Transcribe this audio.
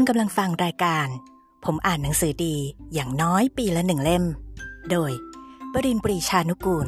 คุณกำลังฟังรายการ ผมอ่านหนังสือดีอย่างน้อยปีละหนึ่งเล่ม โดยบรินปรีชานุกูล